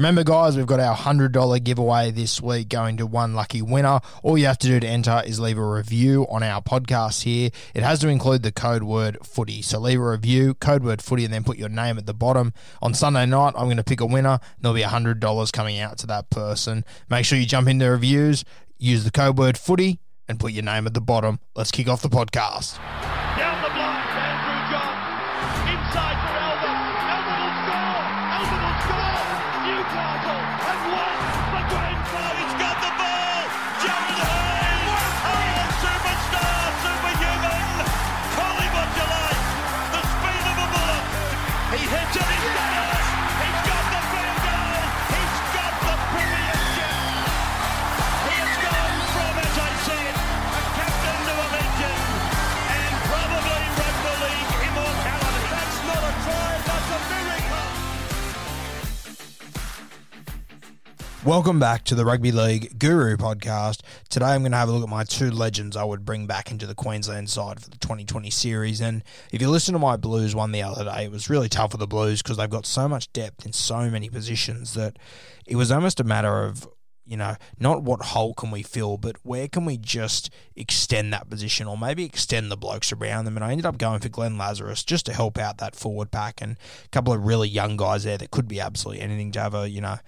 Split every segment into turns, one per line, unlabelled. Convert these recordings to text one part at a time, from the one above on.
Remember, guys, we've got our $100 giveaway this week going to one lucky winner. All you have to do to enter is leave a review on our podcast here. It has to include the code word footy. So leave a review, code word footy, and then put your name at the bottom. On Sunday night, I'm going to pick a winner. There'll be $100 coming out to that person. Make sure you jump into the reviews, use the code word footy, and put your name at the bottom. Let's kick off the podcast.
Down the block, Andrew John. Inside for.
Welcome back to the Rugby League Guru podcast. Today I'm going to have a look at my two legends I would bring back into the Queensland side for the 2020 series. And if you listen to my Blues one the other day, it was really tough for the Blues because they've got so much depth in so many positions that it was almost a matter of you know, not what hole can we fill, but where can we just extend that position or maybe extend the blokes around them. And I ended up going for Glenn Lazarus just to help out that forward pack and a couple of really young guys there that could be absolutely anything to have a, you know,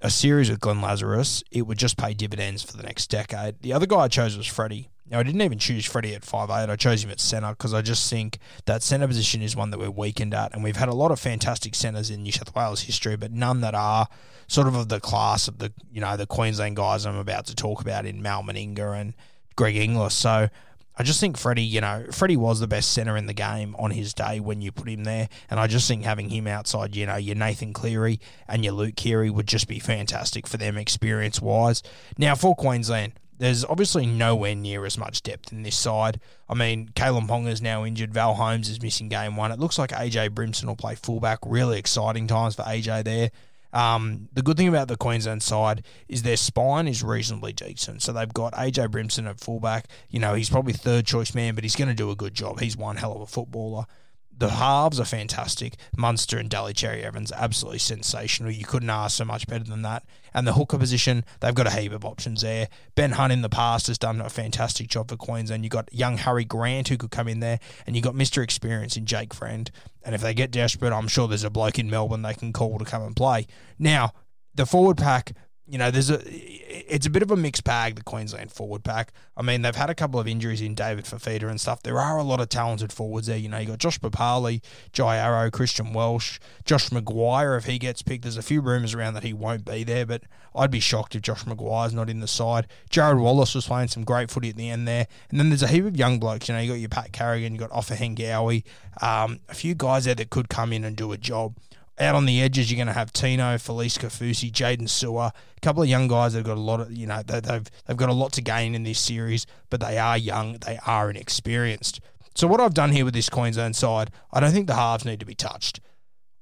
a series with Glenn Lazarus, it would just pay dividends for the next decade. The other guy I chose was Freddie. Now, I didn't even choose Freddie at 5'8. I chose him at centre because I just think that centre position is one that we're weakened at. And we've had a lot of fantastic centres in New South Wales history, but none that are sort of of the class of the, you know, the Queensland guys I'm about to talk about in Mal Meninga and Greg Inglis. So I just think Freddie, you know, Freddie was the best centre in the game on his day when you put him there. And I just think having him outside, you know, your Nathan Cleary and your Luke Keary would just be fantastic for them experience wise. Now, for Queensland, there's obviously nowhere near as much depth in this side. I mean, Kalyn Ponga is now injured. Val Holmes is missing game one. It looks like AJ Brimson will play fullback. Really exciting times for AJ there. Um, the good thing about the Queensland side is their spine is reasonably decent. So they've got AJ Brimson at fullback. You know, he's probably third choice man, but he's going to do a good job. He's one hell of a footballer. The halves are fantastic. Munster and Daly Cherry Evans, absolutely sensational. You couldn't ask so much better than that. And the hooker position, they've got a heap of options there. Ben Hunt in the past has done a fantastic job for Queensland. You've got young Harry Grant who could come in there, and you've got Mr. Experience in Jake Friend. And if they get desperate, I'm sure there's a bloke in Melbourne they can call to come and play. Now, the forward pack, you know, there's a it's a bit of a mixed bag, the Queensland forward pack. I mean, they've had a couple of injuries in David Fifita and stuff. There are a lot of talented forwards there. You know, you got Josh Papalii, Jai Arrow, Christian Welch, Josh McGuire if he gets picked. There's a few rumours around that he won't be there, but I'd be shocked if Josh McGuire's not in the side. Jarrod Wallace was playing some great footy at the end there. And then there's a heap of young blokes. You know, you got your Pat Carrigan, you got Offa Hengawi, um, a few guys there that could come in and do a job. Out on the edges, you're going to have Tino, Felise Kaufusi, Jaydn Su'a, a couple of young guys that have got a lot of, you know, they, they've they've got a lot to gain in this series, but they are young, they are inexperienced. So what I've done here with this Queensland side, I don't think the halves need to be touched.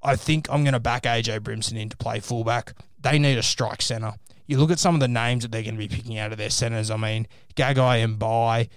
I think I'm going to back AJ Brimson in to play fullback. They need a strike centre. You look at some of the names that they're going to be picking out of their centres. I mean, Gagai and Bai,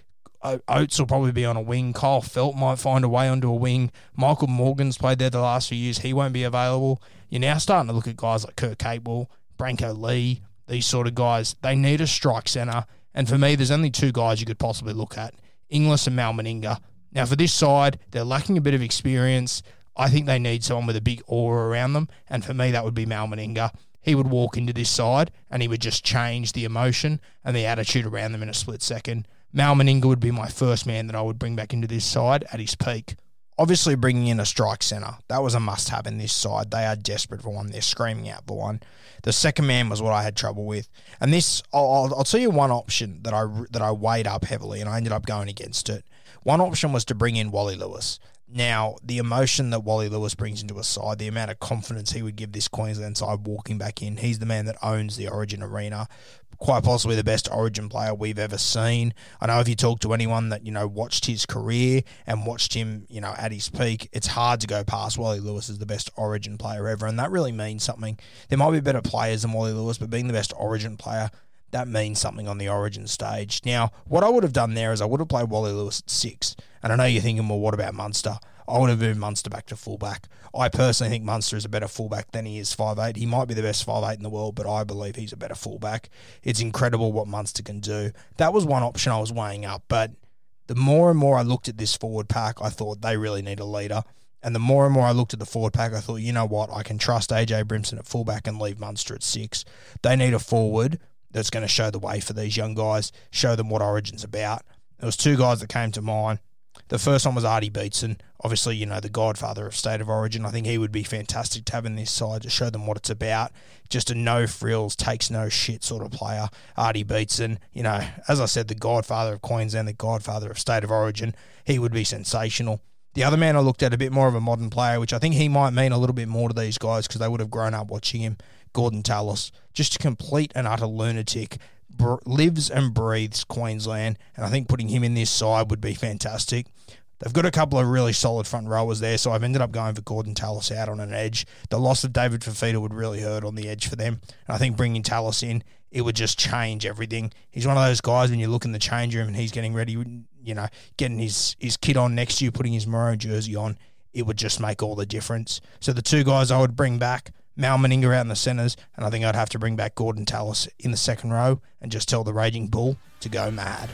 Oates will probably be on a wing. Kyle Feldt might find a way onto a wing. Michael Morgan's played there the last few years. He won't be available. You're now starting to look at guys like Kurt Capewell, Brenko Lee, these sort of guys. They need a strike centre. And for me, there's only two guys you could possibly look at Inglis and Mal Meninga. Now, for this side, they're lacking a bit of experience. I think they need someone with a big aura around them. And for me, that would be Mal Meninga. He would walk into this side and he would just change the emotion and the attitude around them in a split second. Mal Meninga would be my first man that I would bring back into this side at his peak. Obviously, bringing in a strike centre, that was a must have in this side. They are desperate for one. They're screaming out for one. The second man was what I had trouble with. And this, I'll, I'll tell you one option that I, that I weighed up heavily and I ended up going against it. One option was to bring in Wally Lewis. Now, the emotion that Wally Lewis brings into a side, the amount of confidence he would give this Queensland side walking back in, he's the man that owns the Origin arena. Quite possibly the best Origin player we've ever seen. I know if you talk to anyone that, you know, watched his career and watched him, you know, at his peak, it's hard to go past Wally Lewis as the best Origin player ever. And that really means something. There might be better players than Wally Lewis, but being the best Origin player, that means something on the origin stage. Now, what I would have done there is I would have played Wally Lewis at six. And I know you're thinking, well, what about Munster? I would have moved Munster back to fullback. I personally think Munster is a better fullback than he is five eight. He might be the best five eight in the world, but I believe he's a better fullback. It's incredible what Munster can do. That was one option I was weighing up, but the more and more I looked at this forward pack, I thought they really need a leader. And the more and more I looked at the forward pack, I thought, you know what, I can trust AJ Brimson at fullback and leave Munster at six. They need a forward that's going to show the way for these young guys, show them what Origin's about. There was two guys that came to mind. The first one was Artie Beetson, obviously, you know, the godfather of State of Origin. I think he would be fantastic to have in this side to show them what it's about. Just a no frills, takes no shit sort of player. Artie Beetson, you know, as I said, the godfather of Queensland, the godfather of State of Origin. He would be sensational. The other man I looked at a bit more of a modern player, which I think he might mean a little bit more to these guys because they would have grown up watching him. Gordon Tallis, just a complete and utter lunatic, br- lives and breathes Queensland, and I think putting him in this side would be fantastic. They've got a couple of really solid front rowers there, so I've ended up going for Gordon Tallis out on an edge. The loss of David Fifita would really hurt on the edge for them, and I think bringing Tallis in, it would just change everything. He's one of those guys when you look in the change room and he's getting ready, you know, getting his, his kit on next to you, putting his maroon jersey on, it would just make all the difference. So the two guys I would bring back, Mal Meninga out in the centres, and I think I'd have to bring back Gordon Tallis in the second row and just tell the Raging Bull to go mad.